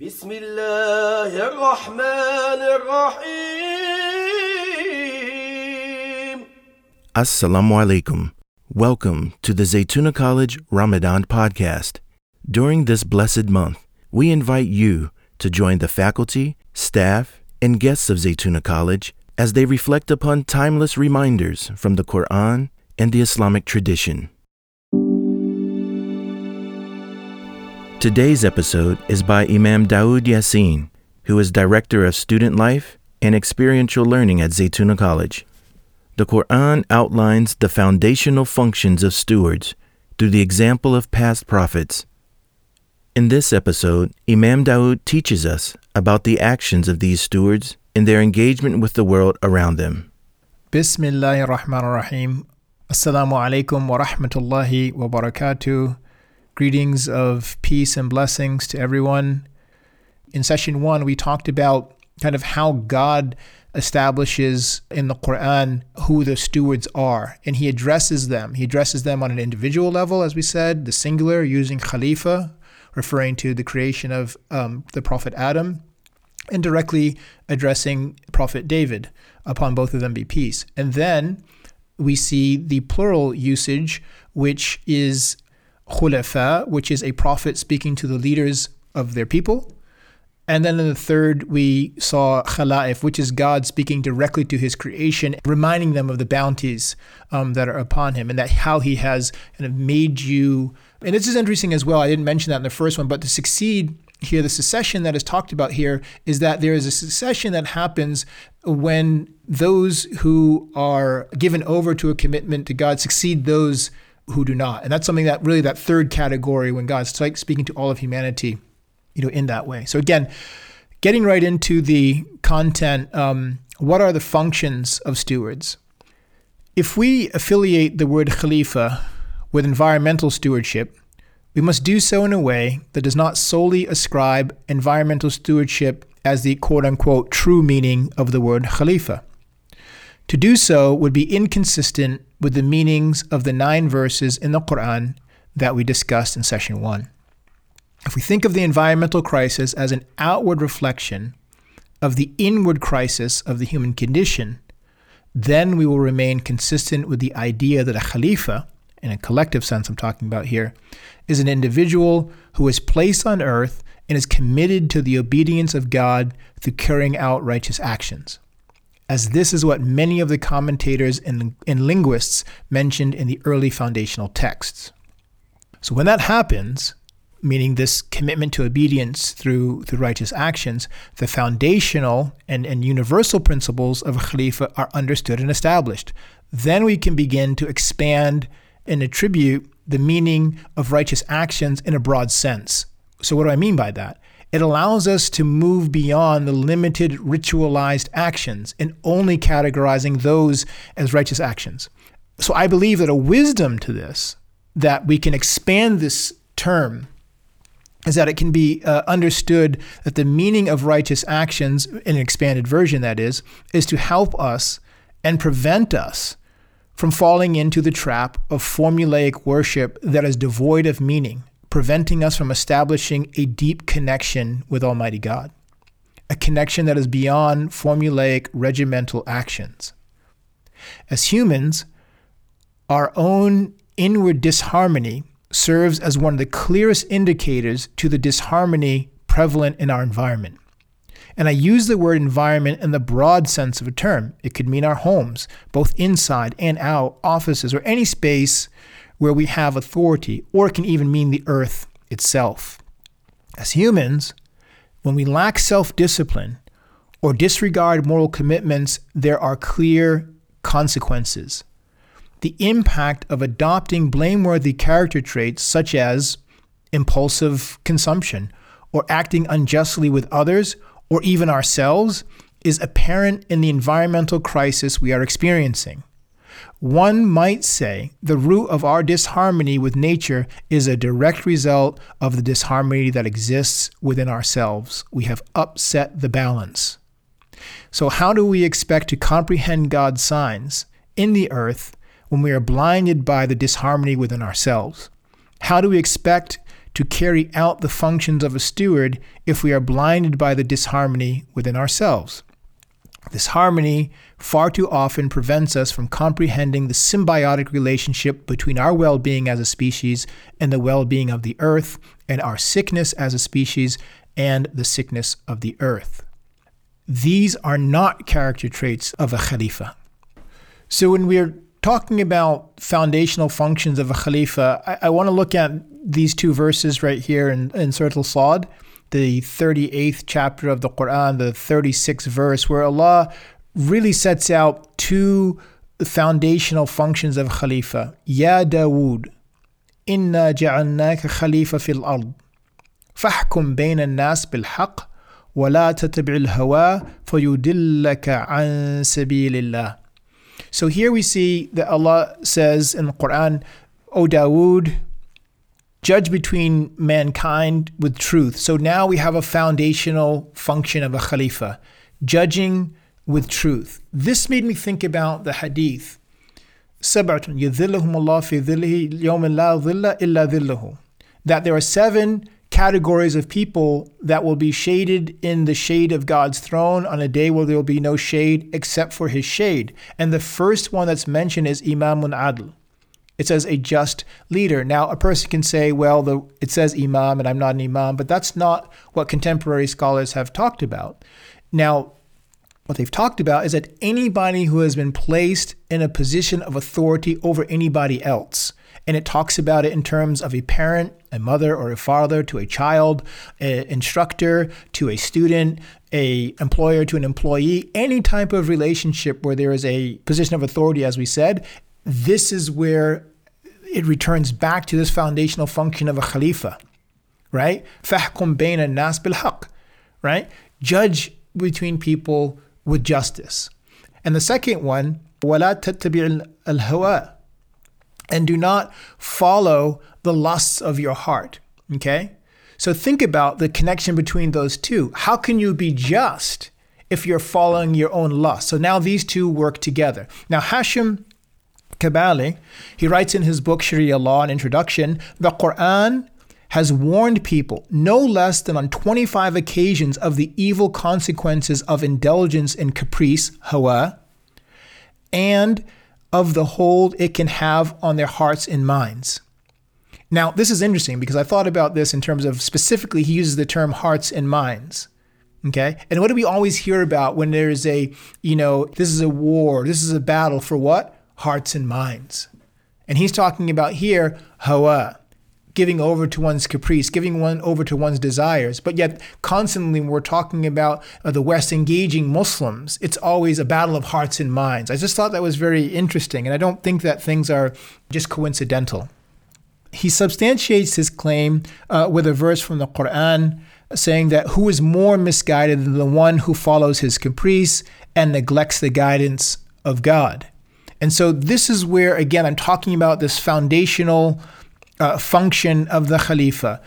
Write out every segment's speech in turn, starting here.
بسم الله الرحمن الرحيم Assalamu alaikum. Welcome to the Zaytuna College Ramadan podcast. During this blessed month, we invite you to join the faculty, staff, and guests of Zaytuna College as they reflect upon timeless reminders from the Quran and the Islamic tradition. Today's episode is by Imam Dawood Yassin, who is Director of Student Life and Experiential Learning at Zaytuna College. The Quran outlines the foundational functions of stewards through the example of past prophets. In this episode, Imam Dawood teaches us about the actions of these stewards in their engagement with the world around them. Bismillahir Rahmanir Rahim. Assalamu alaikum wa rahmatullahi wa barakatuh. Greetings of peace and blessings to everyone. In session one, we talked about kind of how God establishes in the Quran who the stewards are, and He addresses them. He addresses them on an individual level, as we said, the singular, using Khalifa, referring to the creation of um, the Prophet Adam, and directly addressing Prophet David, upon both of them be peace. And then we see the plural usage, which is khulafa, which is a prophet speaking to the leaders of their people. And then in the third, we saw khala'if, which is God speaking directly to his creation, reminding them of the bounties um, that are upon him and that how he has kind of made you. And this is interesting as well. I didn't mention that in the first one, but to succeed here, the secession that is talked about here is that there is a secession that happens when those who are given over to a commitment to God succeed those who do not. And that's something that really that third category when God's like speaking to all of humanity, you know, in that way. So again, getting right into the content, um, what are the functions of stewards? If we affiliate the word khalifa with environmental stewardship, we must do so in a way that does not solely ascribe environmental stewardship as the quote unquote true meaning of the word khalifa. To do so would be inconsistent with the meanings of the nine verses in the Quran that we discussed in session one. If we think of the environmental crisis as an outward reflection of the inward crisis of the human condition, then we will remain consistent with the idea that a khalifa, in a collective sense I'm talking about here, is an individual who is placed on earth and is committed to the obedience of God through carrying out righteous actions as this is what many of the commentators and, and linguists mentioned in the early foundational texts. So when that happens, meaning this commitment to obedience through, through righteous actions, the foundational and, and universal principles of Khalifa are understood and established. Then we can begin to expand and attribute the meaning of righteous actions in a broad sense. So, what do I mean by that? It allows us to move beyond the limited ritualized actions and only categorizing those as righteous actions. So I believe that a wisdom to this, that we can expand this term, is that it can be uh, understood that the meaning of righteous actions, in an expanded version that is, is to help us and prevent us from falling into the trap of formulaic worship that is devoid of meaning preventing us from establishing a deep connection with Almighty God, a connection that is beyond formulaic regimental actions. As humans, our own inward disharmony serves as one of the clearest indicators to the disharmony prevalent in our environment. And I use the word environment in the broad sense of a term. It could mean our homes, both inside and out, offices, or any space where we have authority, or it can even mean the earth itself. As humans, when we lack self discipline or disregard moral commitments, there are clear consequences. The impact of adopting blameworthy character traits such as impulsive consumption or acting unjustly with others or even ourselves is apparent in the environmental crisis we are experiencing. One might say the root of our disharmony with nature is a direct result of the disharmony that exists within ourselves. We have upset the balance. So, how do we expect to comprehend God's signs in the earth when we are blinded by the disharmony within ourselves? How do we expect to carry out the functions of a steward if we are blinded by the disharmony within ourselves. This harmony far too often prevents us from comprehending the symbiotic relationship between our well being as a species and the well being of the earth, and our sickness as a species and the sickness of the earth. These are not character traits of a Khalifa. So, when we're talking about foundational functions of a Khalifa, I, I want to look at these two verses right here in, in Surah Al Sad the 38th chapter of the Quran, the 36th verse, where Allah really sets out two foundational functions of Khalifa. Ya Dawood, inna ja'alnaka khalifa fil ard. فاحكم بين الناس بالحق ولا تتبع الهوى فيدلك عن سبيل الله. So here we see that Allah says in the Quran, O Dawood, judge between mankind with truth. So now we have a foundational function of a khalifa, judging with truth. This made me think about the hadith. سبعة يذلهم الله في ظله يوم لا ظل إلا ظله. That there are seven categories of people that will be shaded in the shade of God's throne on a day where there will be no shade except for his shade. And the first one that's mentioned is Imamun Adl. It says a just leader. Now, a person can say, well, the, it says imam and I'm not an imam, but that's not what contemporary scholars have talked about. Now, what they've talked about is that anybody who has been placed in a position of authority over anybody else, and it talks about it in terms of a parent, a mother or a father to a child, an instructor to a student, a employer to an employee, any type of relationship where there is a position of authority, as we said, this is where it returns back to this foundational function of a khalifa, right? فَحْكُمْ بَيْنَ النَّاسِ بِالْحَقِّ, right? Judge between people with justice. And the second one, وَلَا تَتَّبِعِ الْهَوَىٰ And do not follow the lusts of your heart. Okay? So think about the connection between those two. How can you be just if you're following your own lust? So now these two work together. Now Hashim Kamali, he writes in his book Sharia Law and Introduction, the Quran has warned people no less than on 25 occasions of the evil consequences of indulgence in caprice, hawa, and of the hold it can have on their hearts and minds. Now, this is interesting because I thought about this in terms of specifically, he uses the term hearts and minds. Okay. And what do we always hear about when there's a, you know, this is a war, this is a battle for what? hearts and minds. And he's talking about here hawa, giving over to one's caprice, giving one over to one's desires. But yet, constantly, when we're talking about uh, the West engaging Muslims, it's always a battle of hearts and minds. I just thought that was very interesting, and I don't think that things are just coincidental. He substantiates his claim uh, with a verse from the Quran saying that who is more misguided than the one who follows his caprice and neglects the guidance of God. And so this is where, again, I'm talking about this foundational uh, function of the Khalifa.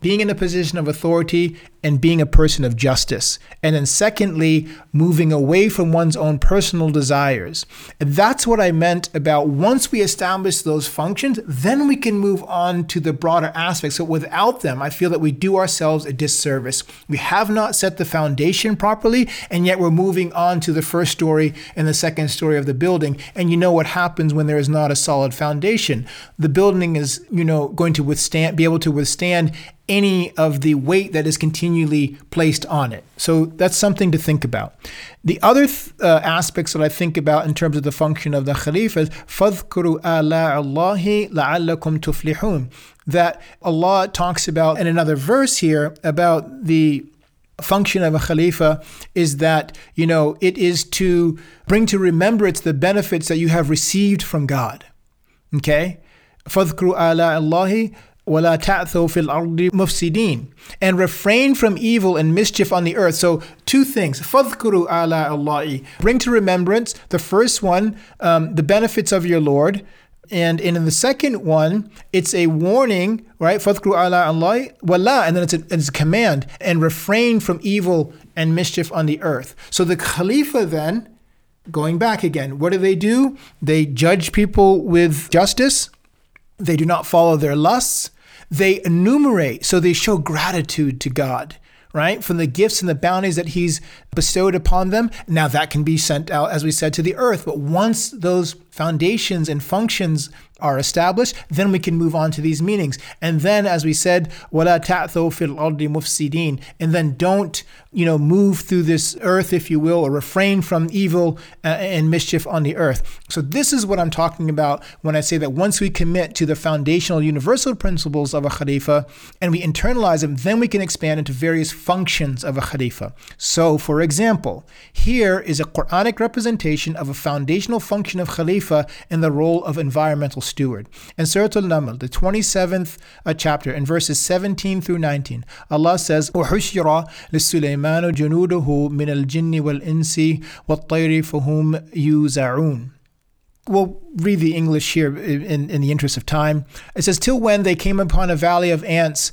Being in a position of authority and being a person of justice. And then, secondly, moving away from one's own personal desires. And that's what I meant about once we establish those functions, then we can move on to the broader aspects. So, without them, I feel that we do ourselves a disservice. We have not set the foundation properly, and yet we're moving on to the first story and the second story of the building. And you know what happens when there is not a solid foundation. The building is, you know, going to withstand, be able to withstand any of the weight that is continually placed on it. So that's something to think about. The other th- uh, aspects that I think about in terms of the function of the Khalifa is فَذْكُرُوا آلَاءَ اللَّهِ لَعَلَّكُمْ تُفْلِحُونَ That Allah talks about in another verse here about the function of a khalifa is that you know it is to bring to remembrance the benefits that you have received from God okay فَذْكُرُوا آلَاءَ اللَّهِ وَلَا تَعْثَوْا فِي الْأَرْضِ مُفْسِدِينَ And refrain from evil and mischief on the earth. So two things. فَذْكُرُوا آلَاءَ اللَّهِ Bring to remembrance, the first one, um, the benefits of your Lord. And in the second one, it's a warning, right? فَذْكُرُوا آلَاءَ اللَّهِ وَلَا And then it's a, it's a command. And refrain from evil and mischief on the earth. So the Khalifa then, going back again, what do they do? They judge people with justice. they do not follow their lusts They enumerate, so they show gratitude to God right? From the gifts and the bounties that he's bestowed upon them. Now that can be sent out, as we said, to the earth. But once those foundations and functions are established, then we can move on to these meanings. And then, as we said, وَلَا تَعْثَوْا فِي الْأَرْضِ مُفْسِدِينَ And then don't, you know, move through this earth, if you will, or refrain from evil uh, and mischief on the earth. So this is what I'm talking about when I say that once we commit to the foundational universal principles of a khalifa and we internalize them, then we can expand into various functions of a khalifa. So, for example, here is a Quranic representation of a foundational function of khalifa in the role of environmental steward. In Surah Al-Naml, the 27th uh, chapter, in verses 17 through 19, Allah says, وَحُشِرَ لِسُلَيْمَانُ جُنُودُهُ مِنَ الْجِنِّ وَالْإِنسِ وَالطَّيْرِ فَهُمْ يُوزَعُونَ we'll read the English here in, in the interest of time. It says, Till when they came upon a valley of ants,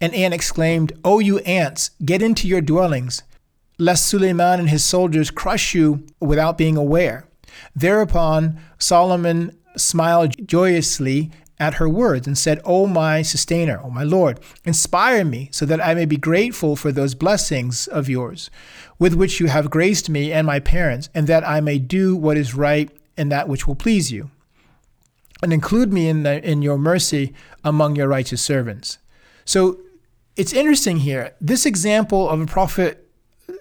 an ant exclaimed, O you ants, get into your dwellings, lest Suleiman and his soldiers crush you without being aware. Thereupon Solomon smiled joyously at her words and said, O my sustainer, O my Lord, inspire me so that I may be grateful for those blessings of yours with which you have graced me and my parents, and that I may do what is right and that which will please you. And include me in, the, in your mercy among your righteous servants. So it's interesting here. This example of a prophet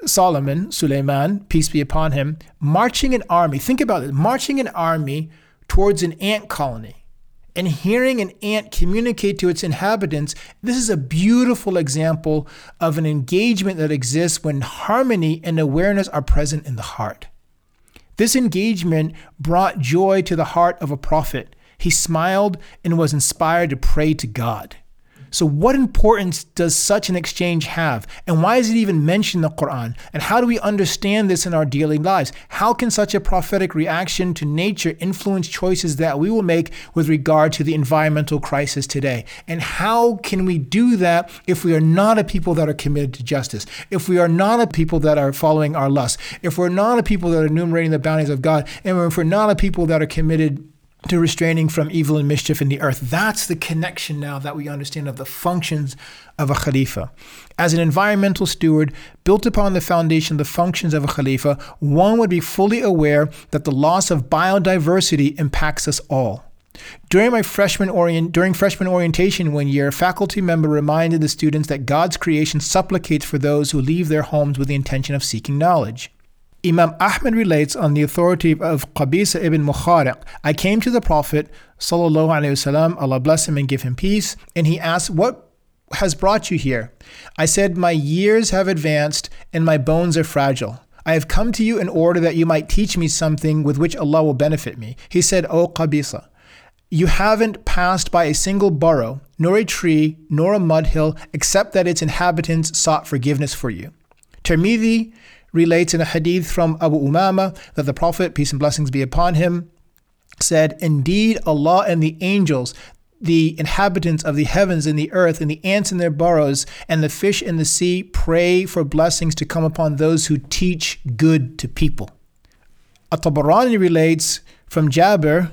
Solomon, Suleiman, peace be upon him, marching an army. Think about it marching an army towards an ant colony and hearing an ant communicate to its inhabitants, this is a beautiful example of an engagement that exists when harmony and awareness are present in the heart. This engagement brought joy to the heart of a prophet. He smiled and was inspired to pray to God. So, what importance does such an exchange have? And why is it even mentioned in the Quran? And how do we understand this in our daily lives? How can such a prophetic reaction to nature influence choices that we will make with regard to the environmental crisis today? And how can we do that if we are not a people that are committed to justice? If we are not a people that are following our lusts? If we're not a people that are enumerating the bounties of God? And if we're not a people that are committed to restraining from evil and mischief in the earth. That's the connection now that we understand of the functions of a khalifa. As an environmental steward, built upon the foundation of the functions of a khalifa, one would be fully aware that the loss of biodiversity impacts us all. During my freshman orient, during freshman orientation one year, a faculty member reminded the students that God's creation supplicates for those who leave their homes with the intention of seeking knowledge. Imam Ahmad relates on the authority of Qabisa ibn Mukhariq, I came to the Prophet, وسلم, Allah bless him and give him peace, and he asked, What has brought you here? I said, My years have advanced and my bones are fragile. I have come to you in order that you might teach me something with which Allah will benefit me. He said, O Qabisa, you haven't passed by a single burrow, nor a tree, nor a mud hill, except that its inhabitants sought forgiveness for you. Tirmidhi relates in a hadith from Abu Umama that the Prophet, peace and blessings be upon him, said, Indeed, Allah and the angels, the inhabitants of the heavens and the earth, and the ants in their burrows, and the fish in the sea pray for blessings to come upon those who teach good to people. At-Tabarani relates from Jabir,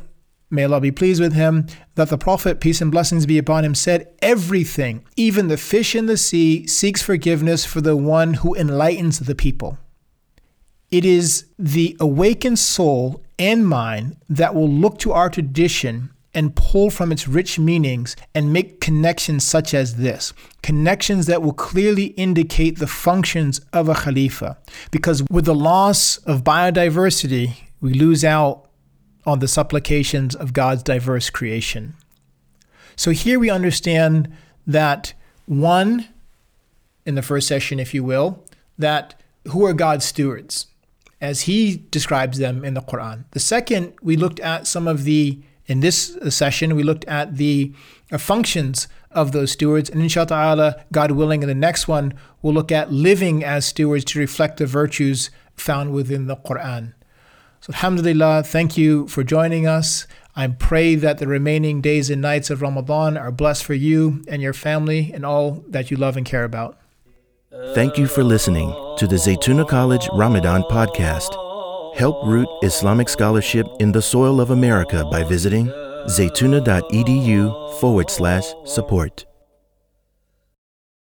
may Allah be pleased with him, that the Prophet, peace and blessings be upon him, said, Everything, even the fish in the sea, seeks forgiveness for the one who enlightens the people. It is the awakened soul and mind that will look to our tradition and pull from its rich meanings and make connections such as this connections that will clearly indicate the functions of a khalifa. Because with the loss of biodiversity, we lose out on the supplications of God's diverse creation. So here we understand that one, in the first session, if you will, that who are God's stewards? As he describes them in the Quran. The second, we looked at some of the, in this session, we looked at the uh, functions of those stewards. And inshallah, God willing, in the next one, we'll look at living as stewards to reflect the virtues found within the Quran. So, Alhamdulillah, thank you for joining us. I pray that the remaining days and nights of Ramadan are blessed for you and your family and all that you love and care about. Thank you for listening to the Zaytuna College Ramadan podcast. Help root Islamic scholarship in the soil of America by visiting zaytuna.edu forward slash support.